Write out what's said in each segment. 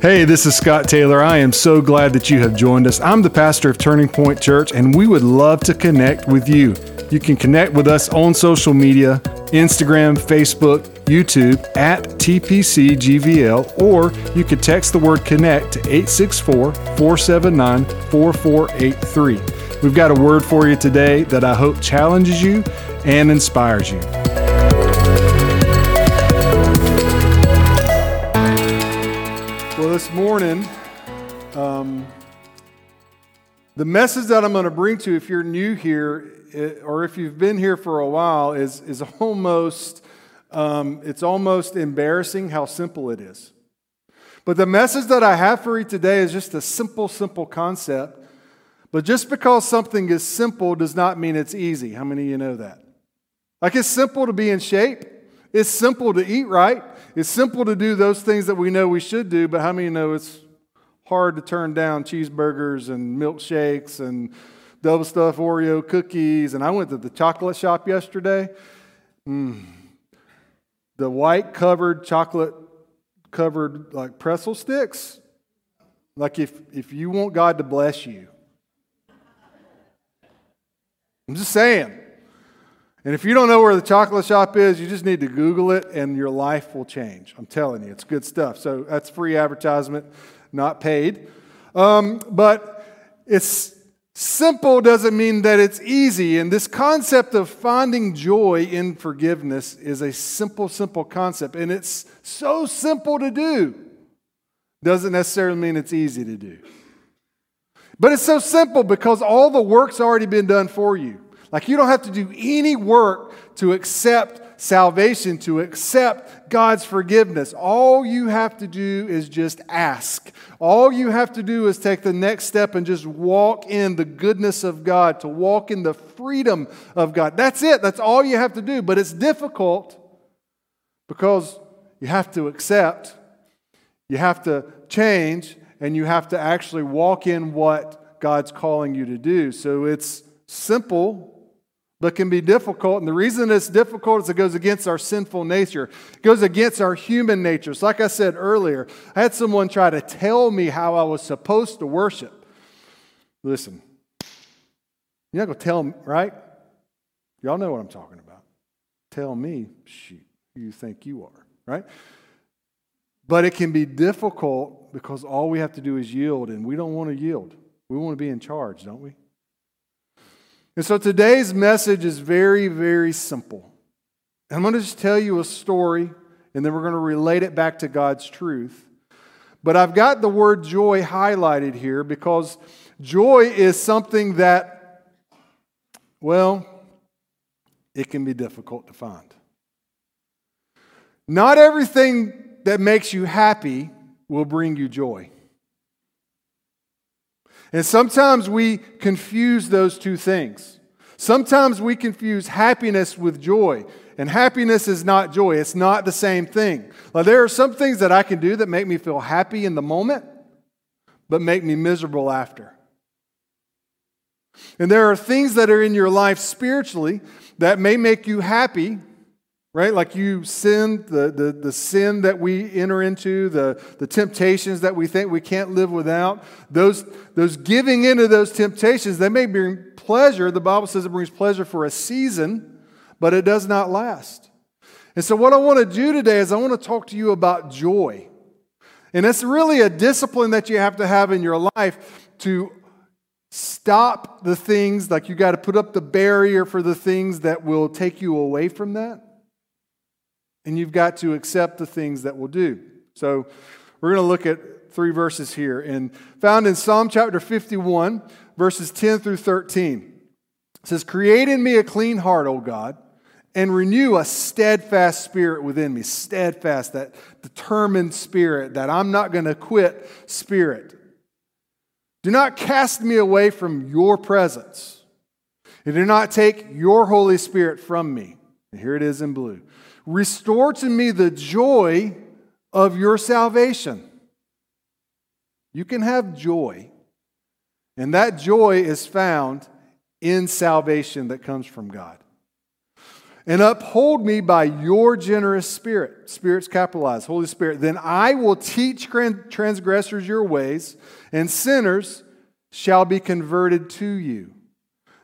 Hey, this is Scott Taylor. I am so glad that you have joined us. I'm the pastor of Turning Point Church, and we would love to connect with you. You can connect with us on social media Instagram, Facebook, YouTube at TPCGVL, or you could text the word connect to 864 479 4483. We've got a word for you today that I hope challenges you and inspires you. This morning, um, the message that I'm going to bring to you, if you're new here, or if you've been here for a while, is, is almost, um, it's almost embarrassing how simple it is. But the message that I have for you today is just a simple, simple concept. But just because something is simple does not mean it's easy. How many of you know that? Like it's simple to be in shape. It's simple to eat right. It's simple to do those things that we know we should do, but how many know it's hard to turn down cheeseburgers and milkshakes and double stuffed Oreo cookies? And I went to the chocolate shop yesterday. Mm. The white covered chocolate covered like pretzel sticks. Like if, if you want God to bless you. I'm just saying. And if you don't know where the chocolate shop is, you just need to Google it and your life will change. I'm telling you, it's good stuff. So that's free advertisement, not paid. Um, but it's simple doesn't mean that it's easy. And this concept of finding joy in forgiveness is a simple, simple concept. And it's so simple to do, doesn't necessarily mean it's easy to do. But it's so simple because all the work's already been done for you. Like you don't have to do any work to accept salvation, to accept God's forgiveness. All you have to do is just ask. All you have to do is take the next step and just walk in the goodness of God, to walk in the freedom of God. That's it. That's all you have to do. But it's difficult because you have to accept, you have to change, and you have to actually walk in what God's calling you to do. So it's simple but can be difficult. And the reason it's difficult is it goes against our sinful nature, it goes against our human nature. So, like I said earlier, I had someone try to tell me how I was supposed to worship. Listen, you're not going to tell me, right? Y'all know what I'm talking about. Tell me, shoot, who you think you are, right? But it can be difficult because all we have to do is yield, and we don't want to yield. We want to be in charge, don't we? And so today's message is very, very simple. I'm going to just tell you a story, and then we're going to relate it back to God's truth. But I've got the word joy highlighted here because joy is something that, well, it can be difficult to find. Not everything that makes you happy will bring you joy. And sometimes we confuse those two things. Sometimes we confuse happiness with joy, and happiness is not joy. It's not the same thing. Now, there are some things that I can do that make me feel happy in the moment, but make me miserable after. And there are things that are in your life spiritually that may make you happy, right? Like you sin, the, the, the sin that we enter into, the, the temptations that we think we can't live without, those, those giving into those temptations, they may bring pleasure. The Bible says it brings pleasure for a season, but it does not last. And so, what I want to do today is I want to talk to you about joy. And it's really a discipline that you have to have in your life to stop the things, like you got to put up the barrier for the things that will take you away from that and you've got to accept the things that will do. So we're going to look at three verses here and found in Psalm chapter 51 verses 10 through 13. It says, "Create in me a clean heart, O God, and renew a steadfast spirit within me." Steadfast, that determined spirit, that I'm not going to quit spirit. Do not cast me away from your presence. And do not take your Holy Spirit from me. And here it is in blue. Restore to me the joy of your salvation. You can have joy, and that joy is found in salvation that comes from God. and uphold me by your generous spirit. Spirit's capitalized, Holy Spirit. Then I will teach transgressors your ways, and sinners shall be converted to you.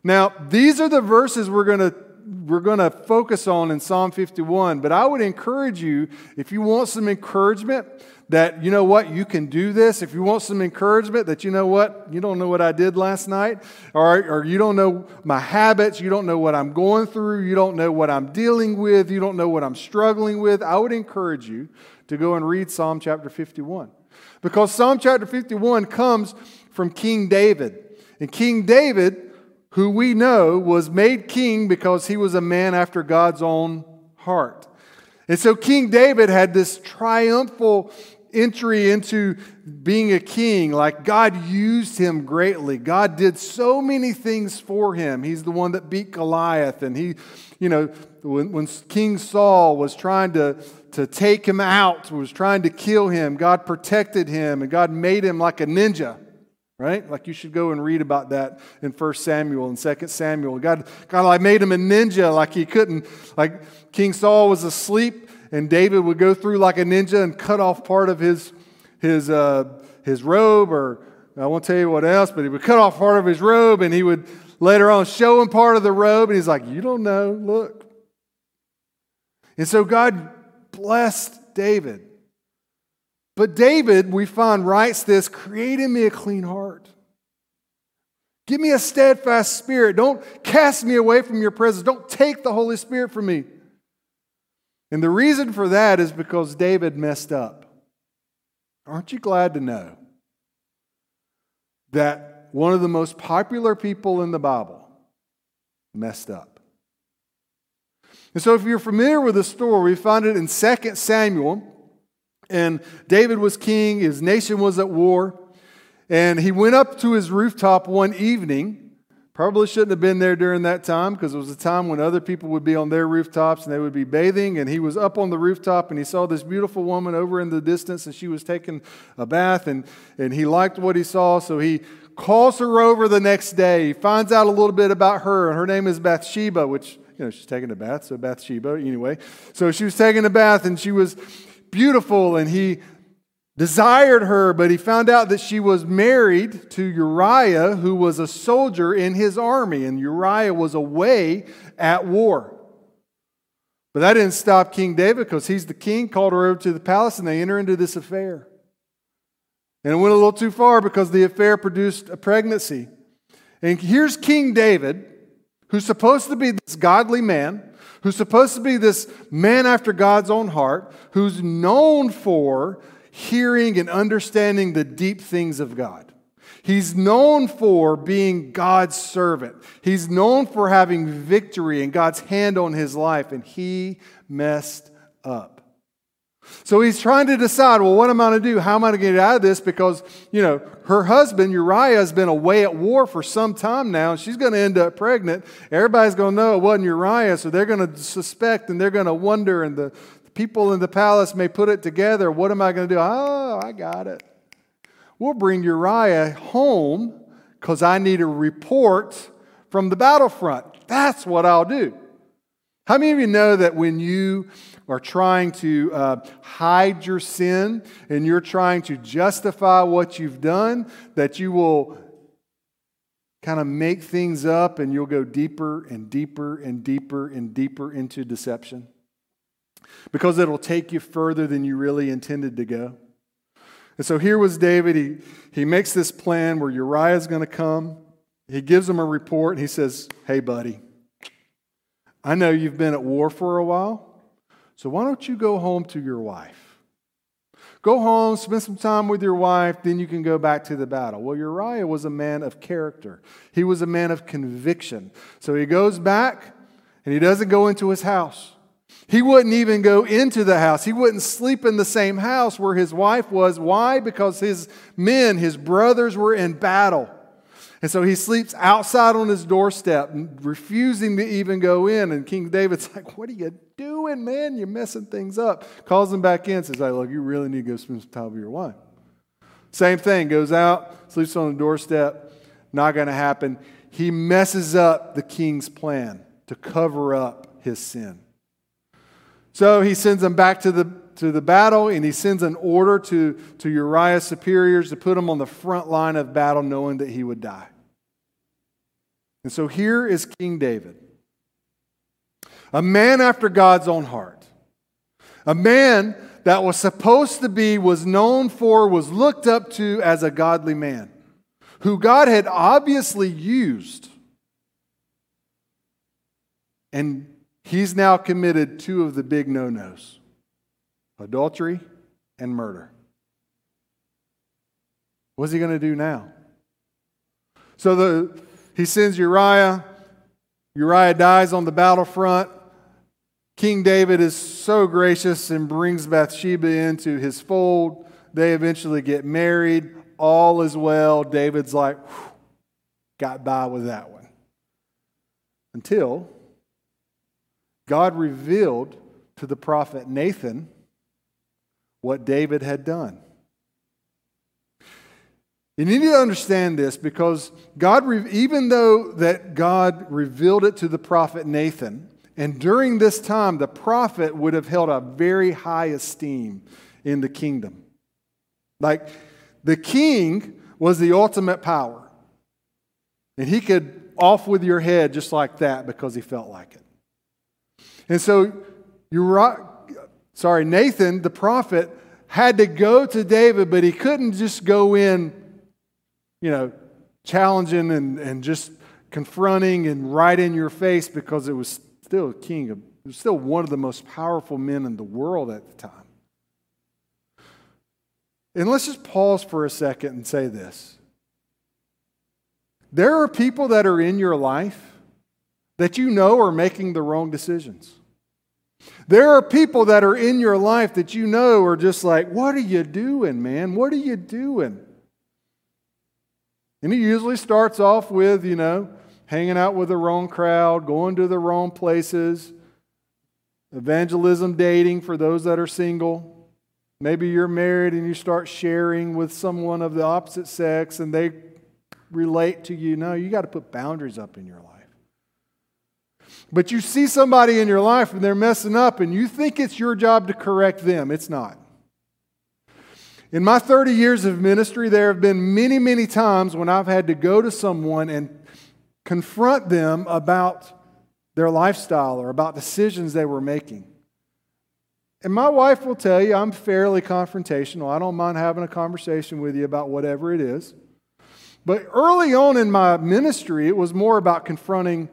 Now, these are the verses we're going to we're going to focus on in Psalm 51, but I would encourage you if you want some encouragement that you know what you can do this. If you want some encouragement that you know what you don't know what i did last night or, or you don't know my habits you don't know what i'm going through you don't know what i'm dealing with you don't know what i'm struggling with i would encourage you to go and read psalm chapter 51 because psalm chapter 51 comes from king david. And king david who we know was made king because he was a man after god's own heart and so King David had this triumphal entry into being a king. Like God used him greatly. God did so many things for him. He's the one that beat Goliath. And he, you know, when, when King Saul was trying to, to take him out, was trying to kill him, God protected him and God made him like a ninja. Right? Like you should go and read about that in 1 Samuel and 2 Samuel. God, God like made him a ninja, like he couldn't, like King Saul was asleep and David would go through like a ninja and cut off part of his, his, uh, his robe, or I won't tell you what else, but he would cut off part of his robe and he would later on show him part of the robe, and he's like, You don't know, look. And so God blessed David. But David, we find, writes this create in me a clean heart. Give me a steadfast spirit. Don't cast me away from your presence. Don't take the Holy Spirit from me. And the reason for that is because David messed up. Aren't you glad to know that one of the most popular people in the Bible messed up? And so, if you're familiar with the story, we find it in 2 Samuel. And David was king, his nation was at war. And he went up to his rooftop one evening Probably shouldn't have been there during that time because it was a time when other people would be on their rooftops and they would be bathing. And he was up on the rooftop and he saw this beautiful woman over in the distance and she was taking a bath and, and he liked what he saw. So he calls her over the next day. He finds out a little bit about her. And her name is Bathsheba, which, you know, she's taking a bath. So Bathsheba, anyway. So she was taking a bath and she was beautiful and he desired her, but he found out that she was married to Uriah, who was a soldier in his army, and Uriah was away at war. But that didn't stop King David because he's the king, called her over to the palace, and they enter into this affair. And it went a little too far because the affair produced a pregnancy. And here's King David, who's supposed to be this godly man, who's supposed to be this man after God's own heart, who's known for hearing and understanding the deep things of God. He's known for being God's servant. He's known for having victory and God's hand on his life, and he messed up. So he's trying to decide, well, what am I going to do? How am I going to get out of this? Because, you know, her husband, Uriah, has been away at war for some time now, and she's going to end up pregnant. Everybody's going to know it wasn't Uriah, so they're going to suspect and they're going to wonder, and the, people in the palace may put it together. What am I going to do? Oh, I got it. We'll bring Uriah home because I need a report from the battlefront. That's what I'll do. How many of you know that when you are trying to uh, hide your sin and you're trying to justify what you've done, that you will kind of make things up and you'll go deeper and deeper and deeper and deeper into deception? because it'll take you further than you really intended to go. And so here was David. He, he makes this plan where Uriah is going to come. He gives him a report and he says, Hey, buddy, I know you've been at war for a while, so why don't you go home to your wife? Go home, spend some time with your wife, then you can go back to the battle. Well, Uriah was a man of character, he was a man of conviction. So he goes back and he doesn't go into his house. He wouldn't even go into the house. He wouldn't sleep in the same house where his wife was. Why? Because his men, his brothers, were in battle. And so he sleeps outside on his doorstep, refusing to even go in. And King David's like, What are you doing, man? You're messing things up. Calls him back in, says, look, you really need to go spend some time with your wife. Same thing, goes out, sleeps on the doorstep. Not going to happen. He messes up the king's plan to cover up his sin. So he sends them back to the, to the battle and he sends an order to, to Uriah's superiors to put him on the front line of battle, knowing that he would die. And so here is King David, a man after God's own heart, a man that was supposed to be, was known for, was looked up to as a godly man, who God had obviously used. And He's now committed two of the big no nos adultery and murder. What's he going to do now? So the, he sends Uriah. Uriah dies on the battlefront. King David is so gracious and brings Bathsheba into his fold. They eventually get married. All is well. David's like, got by with that one. Until God revealed to the prophet Nathan what David had done. You need to understand this because God, even though that God revealed it to the prophet Nathan, and during this time, the prophet would have held a very high esteem in the kingdom. Like the king was the ultimate power. And he could off with your head just like that because he felt like it. And so, Uriah, sorry, Nathan, the prophet, had to go to David, but he couldn't just go in, you know, challenging and, and just confronting and right in your face because it was still a king it was still one of the most powerful men in the world at the time. And let's just pause for a second and say this. There are people that are in your life that you know are making the wrong decisions. There are people that are in your life that you know are just like, What are you doing, man? What are you doing? And it usually starts off with, you know, hanging out with the wrong crowd, going to the wrong places, evangelism dating for those that are single. Maybe you're married and you start sharing with someone of the opposite sex and they relate to you. No, you got to put boundaries up in your life. But you see somebody in your life and they're messing up and you think it's your job to correct them. It's not. In my 30 years of ministry, there have been many, many times when I've had to go to someone and confront them about their lifestyle or about decisions they were making. And my wife will tell you I'm fairly confrontational. I don't mind having a conversation with you about whatever it is. But early on in my ministry, it was more about confronting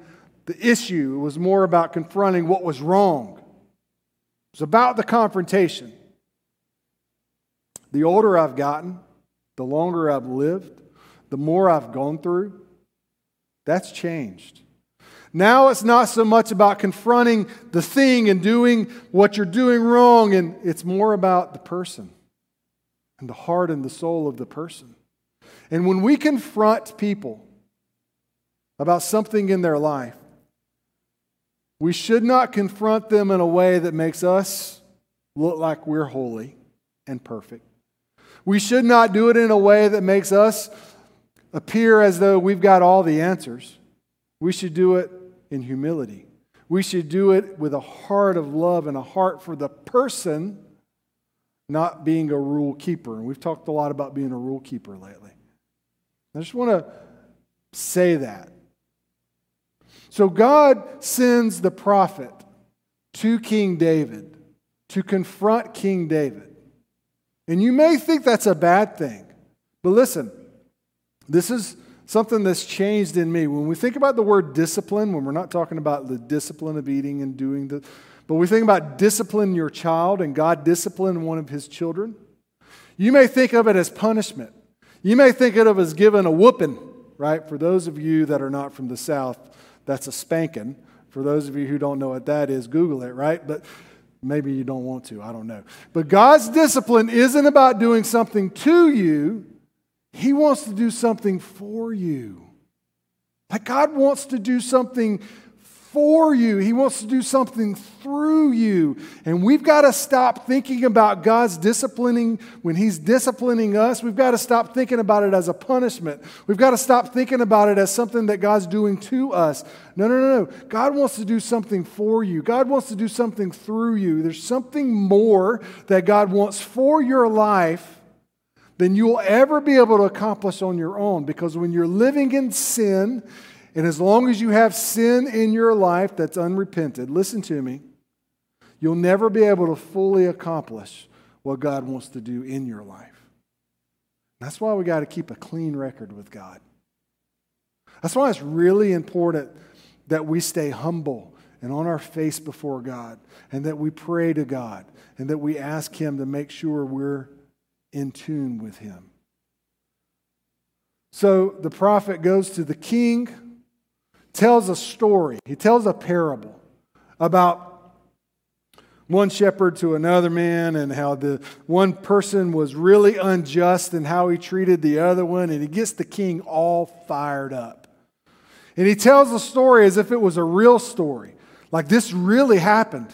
the issue. It was more about confronting what was wrong. It was about the confrontation. The older I've gotten, the longer I've lived, the more I've gone through, that's changed. Now it's not so much about confronting the thing and doing what you're doing wrong, and it's more about the person and the heart and the soul of the person. And when we confront people about something in their life, we should not confront them in a way that makes us look like we're holy and perfect. We should not do it in a way that makes us appear as though we've got all the answers. We should do it in humility. We should do it with a heart of love and a heart for the person, not being a rule keeper. And we've talked a lot about being a rule keeper lately. I just want to say that. So God sends the prophet to King David to confront King David. And you may think that's a bad thing, but listen, this is something that's changed in me. When we think about the word discipline, when we're not talking about the discipline of eating and doing the, but we think about discipline your child and God discipline one of his children, you may think of it as punishment. You may think of it as giving a whooping, right? For those of you that are not from the South, that's a spanking. For those of you who don't know what that is, Google it, right? But maybe you don't want to, I don't know. But God's discipline isn't about doing something to you, He wants to do something for you. Like God wants to do something for you. He wants to do something through you. And we've got to stop thinking about God's disciplining when He's disciplining us. We've got to stop thinking about it as a punishment. We've got to stop thinking about it as something that God's doing to us. No, no, no, no. God wants to do something for you, God wants to do something through you. There's something more that God wants for your life than you'll ever be able to accomplish on your own. Because when you're living in sin, and as long as you have sin in your life that's unrepented, listen to me, you'll never be able to fully accomplish what God wants to do in your life. That's why we got to keep a clean record with God. That's why it's really important that we stay humble and on our face before God and that we pray to God and that we ask Him to make sure we're in tune with Him. So the prophet goes to the king tells a story, he tells a parable about one shepherd to another man and how the one person was really unjust and how he treated the other one, and he gets the king all fired up. And he tells the story as if it was a real story, like this really happened.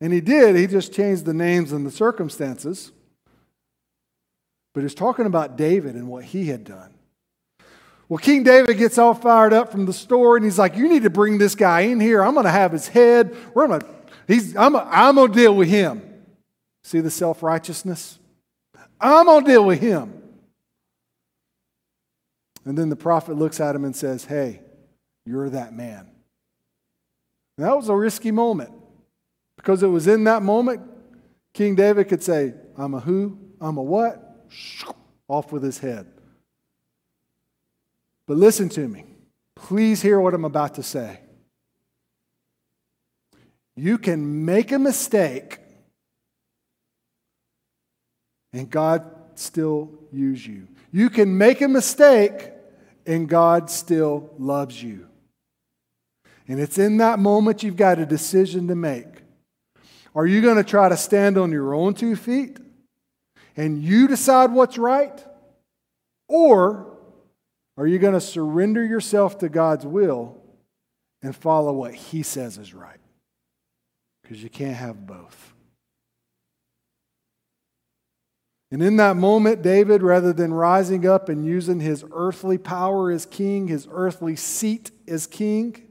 And he did, he just changed the names and the circumstances. But he's talking about David and what he had done. Well, King David gets all fired up from the story, and he's like, You need to bring this guy in here. I'm going to have his head. We're going to, he's, I'm, I'm going to deal with him. See the self righteousness? I'm going to deal with him. And then the prophet looks at him and says, Hey, you're that man. And that was a risky moment because it was in that moment King David could say, I'm a who? I'm a what? Off with his head. But listen to me. Please hear what I'm about to say. You can make a mistake and God still use you. You can make a mistake and God still loves you. And it's in that moment you've got a decision to make. Are you going to try to stand on your own two feet and you decide what's right? Or are you going to surrender yourself to God's will and follow what He says is right? Because you can't have both. And in that moment, David, rather than rising up and using his earthly power as king, his earthly seat as king,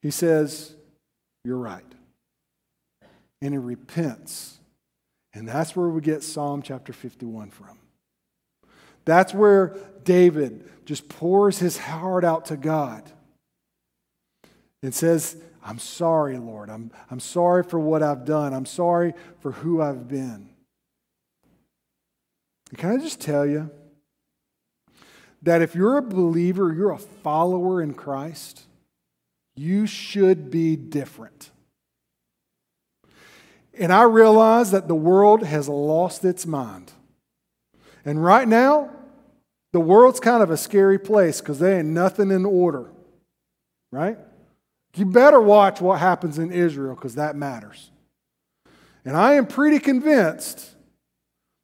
he says, You're right. And he repents. And that's where we get Psalm chapter 51 from. That's where David just pours his heart out to God and says, I'm sorry, Lord. I'm, I'm sorry for what I've done. I'm sorry for who I've been. And can I just tell you that if you're a believer, you're a follower in Christ, you should be different. And I realize that the world has lost its mind. And right now, the world's kind of a scary place because there ain't nothing in order, right? You better watch what happens in Israel because that matters. And I am pretty convinced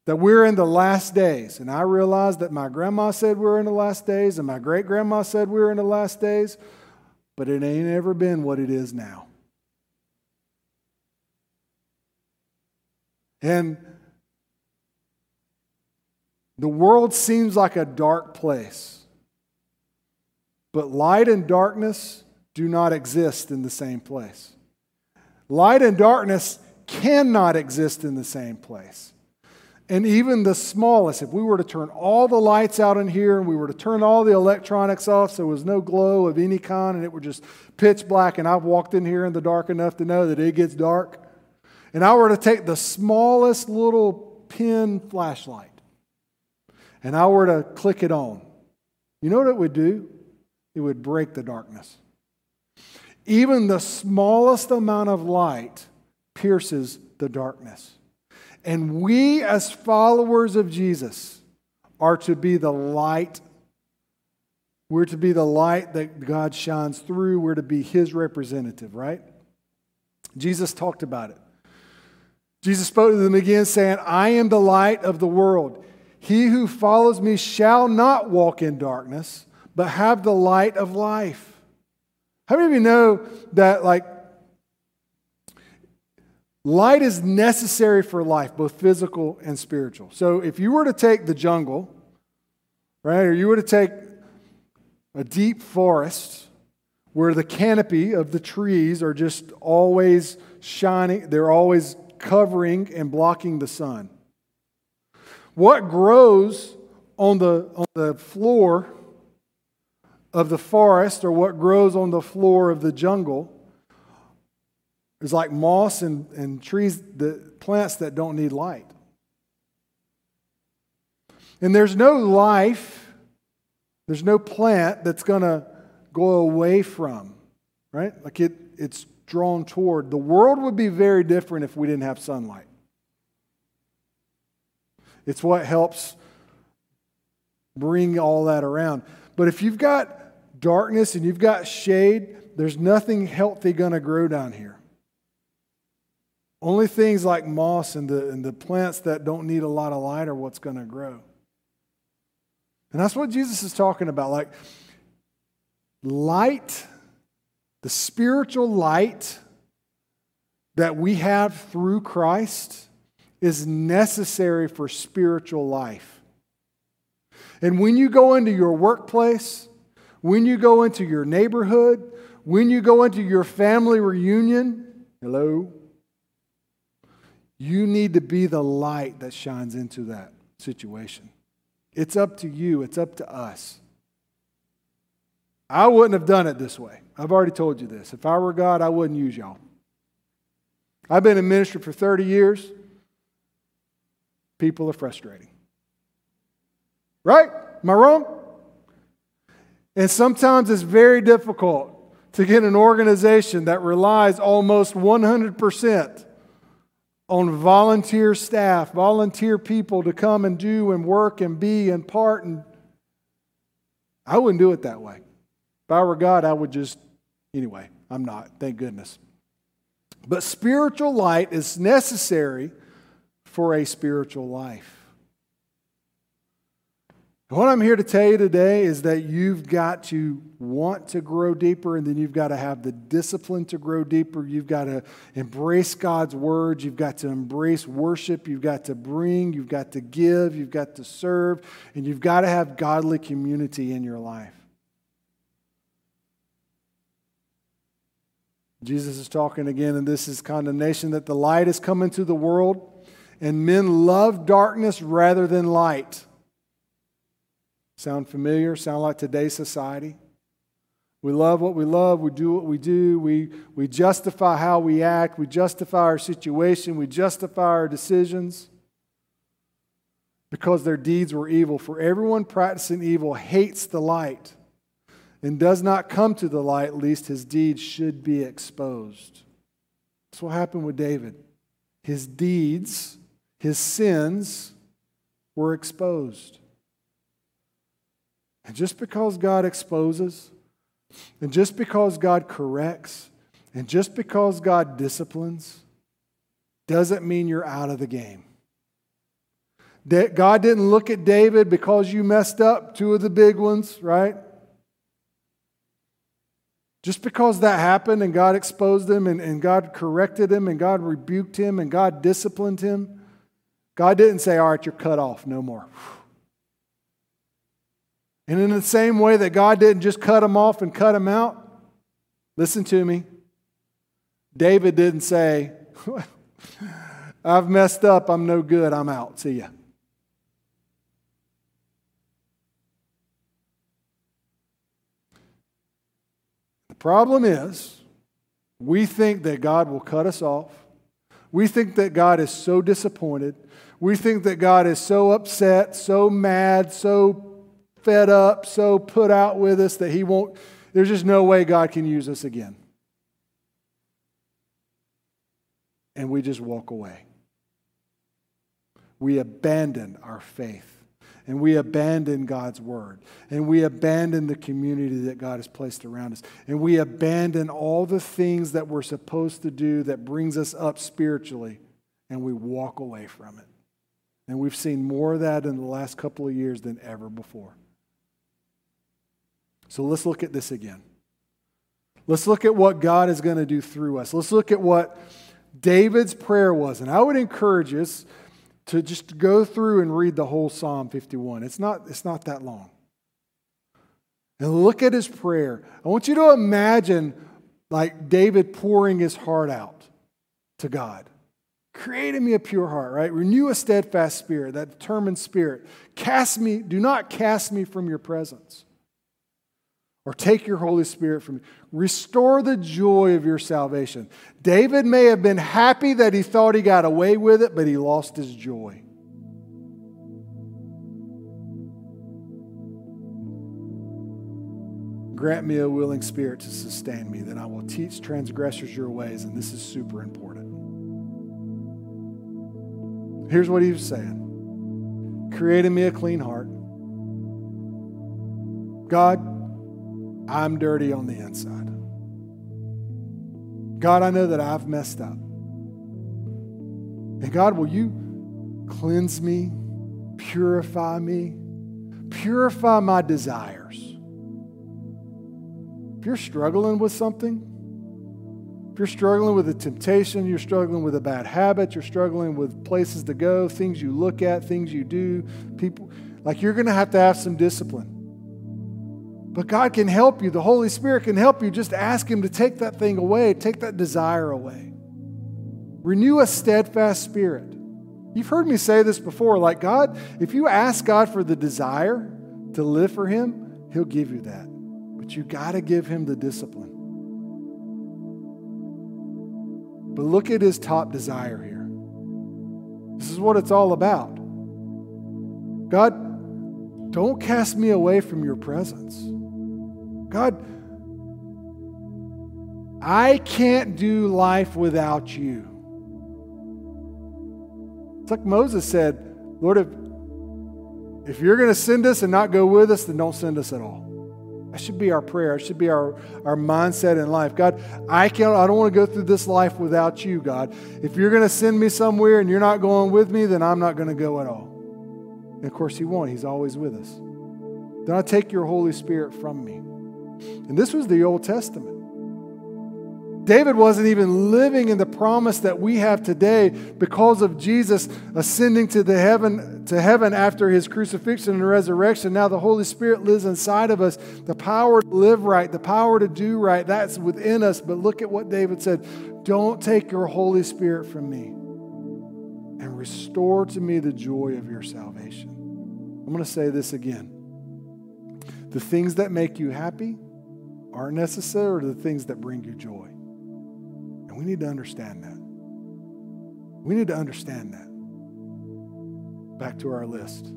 that we're in the last days. And I realize that my grandma said we're in the last days, and my great grandma said we're in the last days, but it ain't ever been what it is now. And the world seems like a dark place, but light and darkness do not exist in the same place. Light and darkness cannot exist in the same place. And even the smallest, if we were to turn all the lights out in here and we were to turn all the electronics off so there was no glow of any kind and it were just pitch black, and I've walked in here in the dark enough to know that it gets dark, and I were to take the smallest little pin flashlight and I were to click it on, you know what it would do? It would break the darkness. Even the smallest amount of light pierces the darkness. And we, as followers of Jesus, are to be the light. We're to be the light that God shines through. We're to be His representative, right? Jesus talked about it. Jesus spoke to them again, saying, I am the light of the world. He who follows me shall not walk in darkness, but have the light of life. How many of you know that, like, light is necessary for life, both physical and spiritual? So, if you were to take the jungle, right, or you were to take a deep forest where the canopy of the trees are just always shining, they're always covering and blocking the sun. What grows on the, on the floor of the forest or what grows on the floor of the jungle is like moss and, and trees, the plants that don't need light. And there's no life, there's no plant that's going to go away from, right? Like it, it's drawn toward. The world would be very different if we didn't have sunlight. It's what helps bring all that around. But if you've got darkness and you've got shade, there's nothing healthy going to grow down here. Only things like moss and the, and the plants that don't need a lot of light are what's going to grow. And that's what Jesus is talking about. Like, light, the spiritual light that we have through Christ is necessary for spiritual life. And when you go into your workplace, when you go into your neighborhood, when you go into your family reunion, hello, you need to be the light that shines into that situation. It's up to you, it's up to us. I wouldn't have done it this way. I've already told you this. If I were God, I wouldn't use y'all. I've been in ministry for 30 years. People are frustrating. Right? Am I wrong? And sometimes it's very difficult to get an organization that relies almost 100% on volunteer staff, volunteer people to come and do and work and be and part. And I wouldn't do it that way. If I were God, I would just, anyway, I'm not, thank goodness. But spiritual light is necessary for a spiritual life. What I'm here to tell you today is that you've got to want to grow deeper, and then you've got to have the discipline to grow deeper. You've got to embrace God's word. You've got to embrace worship. You've got to bring. You've got to give. You've got to serve. And you've got to have godly community in your life. Jesus is talking again, and this is condemnation that the light has come into the world, and men love darkness rather than light Sound familiar? Sound like today's society? We love what we love. We do what we do. We, we justify how we act. We justify our situation. We justify our decisions because their deeds were evil. For everyone practicing evil hates the light and does not come to the light, lest his deeds should be exposed. That's what happened with David. His deeds, his sins were exposed. And just because God exposes, and just because God corrects, and just because God disciplines, doesn't mean you're out of the game. God didn't look at David because you messed up two of the big ones, right? Just because that happened and God exposed him and, and God corrected him and God rebuked him and God disciplined him, God didn't say, All right, you're cut off, no more. And in the same way that God didn't just cut him off and cut him out, listen to me. David didn't say, I've messed up, I'm no good, I'm out, see ya. The problem is, we think that God will cut us off. We think that God is so disappointed. We think that God is so upset, so mad, so fed up, so put out with us that he won't, there's just no way God can use us again. And we just walk away. We abandon our faith. And we abandon God's word. And we abandon the community that God has placed around us. And we abandon all the things that we're supposed to do that brings us up spiritually. And we walk away from it. And we've seen more of that in the last couple of years than ever before. So let's look at this again. Let's look at what God is going to do through us. Let's look at what David's prayer was. And I would encourage us to just go through and read the whole Psalm 51. It's not, it's not that long. And look at his prayer. I want you to imagine like David pouring his heart out to God. Create in me a pure heart, right? Renew a steadfast spirit, that determined spirit. Cast me, do not cast me from your presence. Or take your Holy Spirit from me. Restore the joy of your salvation. David may have been happy that he thought he got away with it, but he lost his joy. Grant me a willing spirit to sustain me, that I will teach transgressors your ways, and this is super important. Here's what he was saying Create in me a clean heart. God, I'm dirty on the inside. God, I know that I've messed up. And God, will you cleanse me, purify me, purify my desires? If you're struggling with something, if you're struggling with a temptation, you're struggling with a bad habit, you're struggling with places to go, things you look at, things you do, people, like you're going to have to have some discipline. But God can help you. The Holy Spirit can help you. Just ask Him to take that thing away, take that desire away. Renew a steadfast spirit. You've heard me say this before like, God, if you ask God for the desire to live for Him, He'll give you that. But you got to give Him the discipline. But look at his top desire here. This is what it's all about. God, don't cast me away from your presence. God, I can't do life without you. It's like Moses said, Lord, if, if you're going to send us and not go with us, then don't send us at all. That should be our prayer. It should be our, our mindset in life. God, I can't I don't want to go through this life without you, God. If you're going to send me somewhere and you're not going with me, then I'm not going to go at all. And of course, He won't. He's always with us. Don't take your Holy Spirit from me. And this was the Old Testament. David wasn't even living in the promise that we have today because of Jesus ascending to the heaven to heaven after his crucifixion and resurrection. Now the Holy Spirit lives inside of us. The power to live right, the power to do right, that's within us. But look at what David said. Don't take your Holy Spirit from me and restore to me the joy of your salvation. I'm going to say this again. The things that make you happy aren't necessarily the things that bring you joy. We need to understand that. We need to understand that. Back to our list.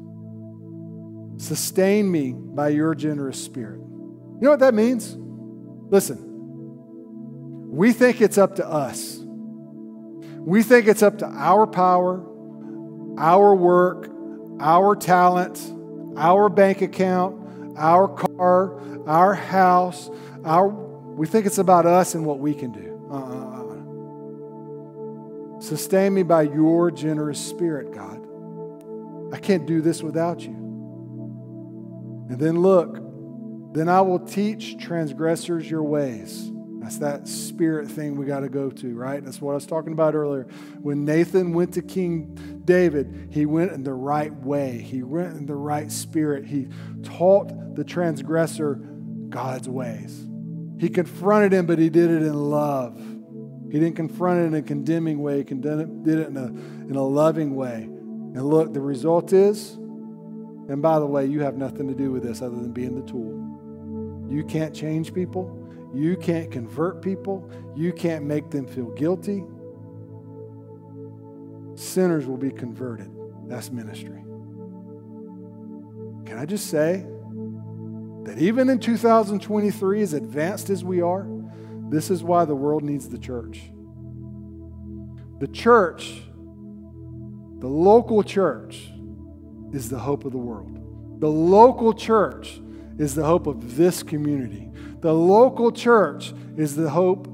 Sustain me by your generous spirit. You know what that means? Listen, we think it's up to us. We think it's up to our power, our work, our talent, our bank account, our car, our house, our we think it's about us and what we can do. Uh-uh. Sustain me by your generous spirit, God. I can't do this without you. And then look, then I will teach transgressors your ways. That's that spirit thing we got to go to, right? That's what I was talking about earlier. When Nathan went to King David, he went in the right way, he went in the right spirit. He taught the transgressor God's ways. He confronted him, but he did it in love. He didn't confront it in a condemning way, he did it in a, in a loving way. And look, the result is, and by the way, you have nothing to do with this other than being the tool. You can't change people. You can't convert people. You can't make them feel guilty. Sinners will be converted. That's ministry. Can I just say that even in 2023, as advanced as we are, this is why the world needs the church. The church, the local church, is the hope of the world. The local church is the hope of this community. The local church is the hope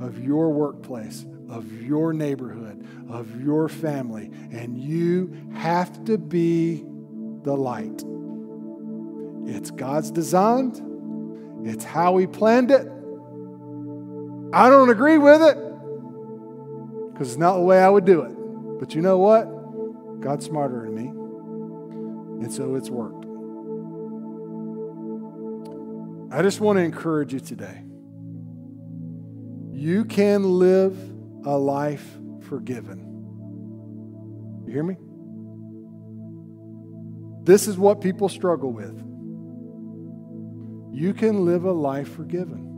of your workplace, of your neighborhood, of your family. And you have to be the light. It's God's designed, it's how He planned it, I don't agree with it because it's not the way I would do it. But you know what? God's smarter than me. And so it's worked. I just want to encourage you today. You can live a life forgiven. You hear me? This is what people struggle with. You can live a life forgiven.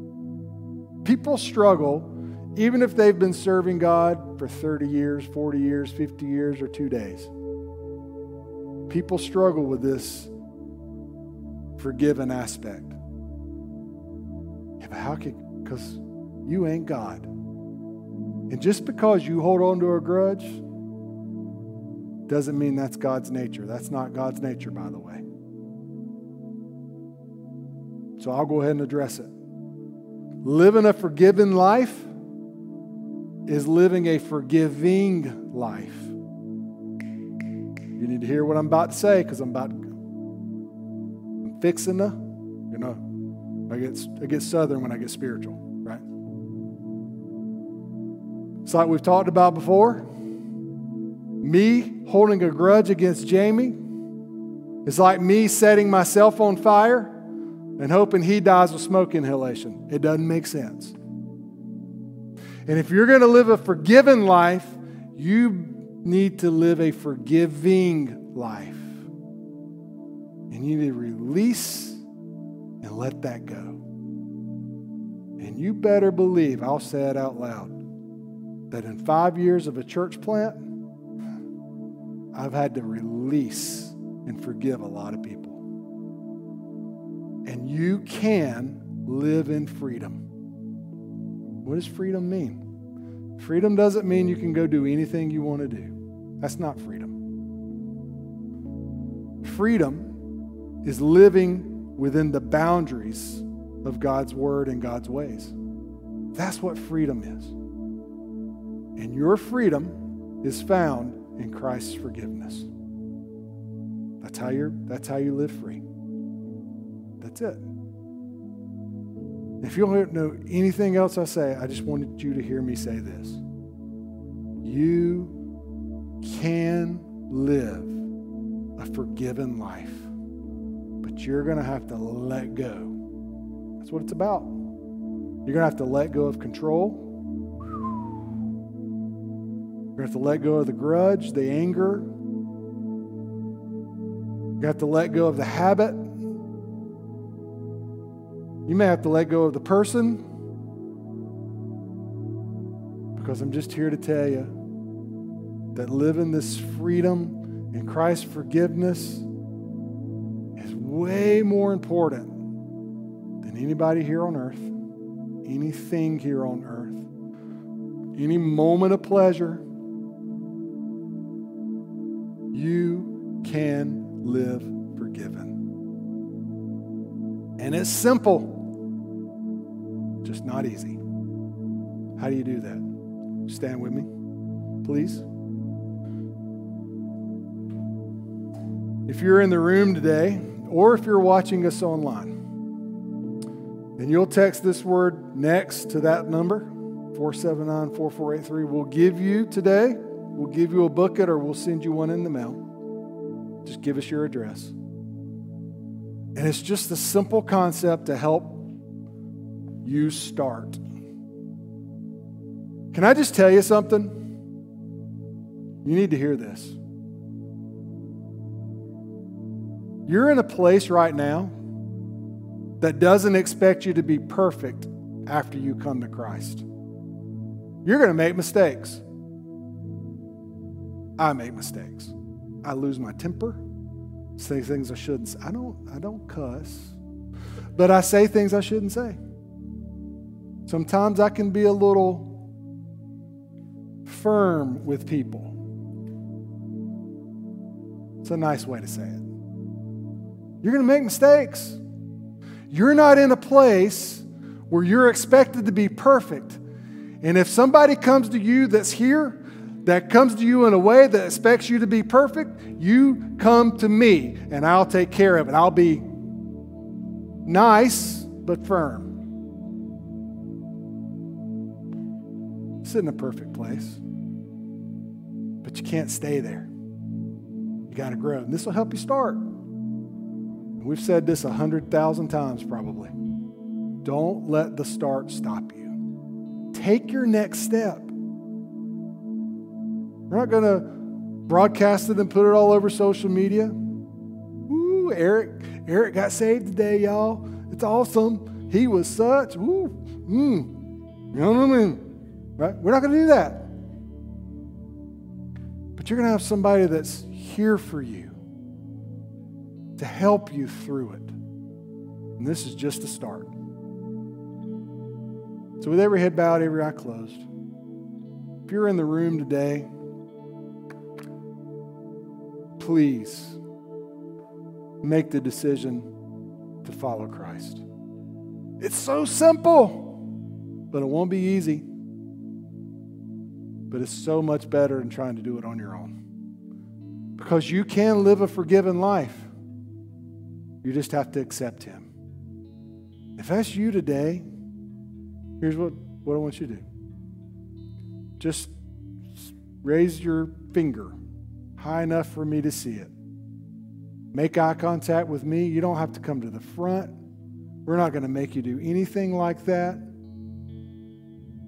People struggle even if they've been serving God for 30 years, 40 years, 50 years, or two days. People struggle with this forgiven aspect. Yeah, but how can, because you ain't God. And just because you hold on to a grudge doesn't mean that's God's nature. That's not God's nature, by the way. So I'll go ahead and address it. Living a forgiven life is living a forgiving life. You need to hear what I'm about to say because I'm about I'm fixing the, you know, I get, I get southern when I get spiritual, right? It's like we've talked about before. Me holding a grudge against Jamie is like me setting myself on fire and hoping he dies of smoke inhalation. It doesn't make sense. And if you're going to live a forgiven life, you need to live a forgiving life. And you need to release and let that go. And you better believe, I'll say it out loud, that in five years of a church plant, I've had to release and forgive a lot of people. You can live in freedom. What does freedom mean? Freedom doesn't mean you can go do anything you want to do. That's not freedom. Freedom is living within the boundaries of God's word and God's ways. That's what freedom is. And your freedom is found in Christ's forgiveness. That's how, you're, that's how you live free. That's it. If you don't know anything else I say, I just wanted you to hear me say this. You can live a forgiven life, but you're going to have to let go. That's what it's about. You're going to have to let go of control. You're going to have to let go of the grudge, the anger. You have to let go of the habit. You may have to let go of the person because I'm just here to tell you that living this freedom in Christ's forgiveness is way more important than anybody here on earth, anything here on earth, any moment of pleasure. You can live. And it's simple just not easy. How do you do that? Stand with me, please. If you're in the room today, or if you're watching us online, and you'll text this word next to that number, 479 4483. We'll give you today, we'll give you a booklet or we'll send you one in the mail. Just give us your address. And it's just a simple concept to help you start. Can I just tell you something? You need to hear this. You're in a place right now that doesn't expect you to be perfect after you come to Christ. You're going to make mistakes. I make mistakes. I lose my temper, say things I shouldn't. I don't I don't cuss, but I say things I shouldn't say. Sometimes I can be a little firm with people. It's a nice way to say it. You're going to make mistakes. You're not in a place where you're expected to be perfect. And if somebody comes to you that's here, that comes to you in a way that expects you to be perfect, you come to me and I'll take care of it. I'll be nice but firm. isn't a perfect place, but you can't stay there. You got to grow. And this will help you start. We've said this a hundred thousand times probably. Don't let the start stop you. Take your next step. We're not going to broadcast it and put it all over social media. Ooh, Eric, Eric got saved today, y'all. It's awesome. He was such, ooh, mm, you know what I mean? Right? We're not going to do that. But you're going to have somebody that's here for you to help you through it. And this is just the start. So, with every head bowed, every eye closed, if you're in the room today, please make the decision to follow Christ. It's so simple, but it won't be easy. But it's so much better than trying to do it on your own. Because you can live a forgiven life. You just have to accept Him. If that's you today, here's what, what I want you to do just raise your finger high enough for me to see it. Make eye contact with me. You don't have to come to the front. We're not going to make you do anything like that.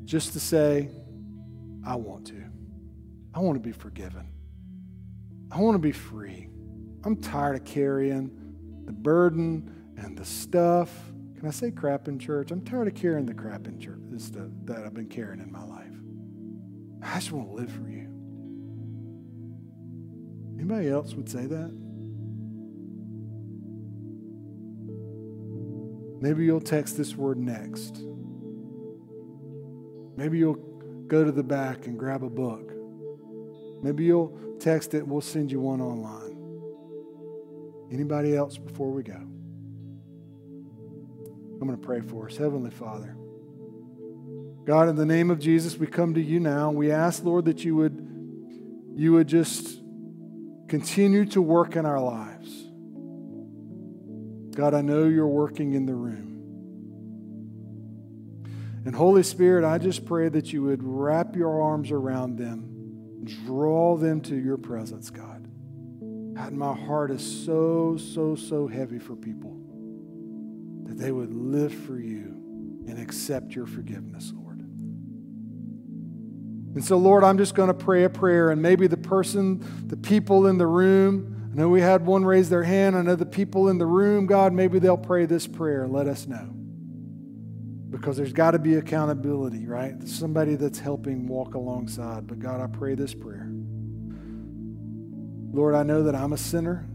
Just to say, I want to. I want to be forgiven. I want to be free. I'm tired of carrying the burden and the stuff. Can I say crap in church? I'm tired of carrying the crap in church stuff that I've been carrying in my life. I just want to live for you. Anybody else would say that? Maybe you'll text this word next. Maybe you'll go to the back and grab a book. Maybe you'll text it, we'll send you one online. Anybody else before we go? I'm going to pray for us. Heavenly Father, God, in the name of Jesus, we come to you now. We ask, Lord, that you would, you would just continue to work in our lives. God, I know you're working in the room. And Holy Spirit, I just pray that you would wrap your arms around them, draw them to your presence, God. God, my heart is so, so, so heavy for people that they would live for you and accept your forgiveness, Lord. And so, Lord, I'm just going to pray a prayer, and maybe the person, the people in the room, I know we had one raise their hand. I know the people in the room, God, maybe they'll pray this prayer and let us know. Because there's got to be accountability, right? Somebody that's helping walk alongside. But God, I pray this prayer. Lord, I know that I'm a sinner,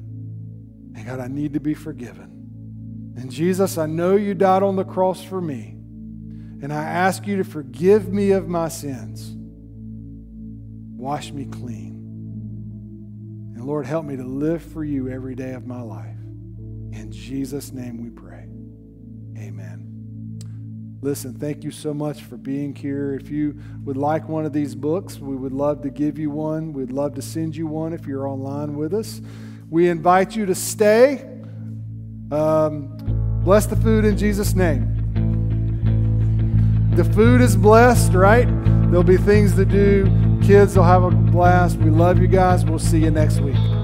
and God, I need to be forgiven. And Jesus, I know you died on the cross for me, and I ask you to forgive me of my sins. Wash me clean. And Lord, help me to live for you every day of my life. In Jesus' name we pray. Amen. Listen, thank you so much for being here. If you would like one of these books, we would love to give you one. We'd love to send you one if you're online with us. We invite you to stay. Um, bless the food in Jesus' name. The food is blessed, right? There'll be things to do Kids will have a blast. We love you guys. We'll see you next week.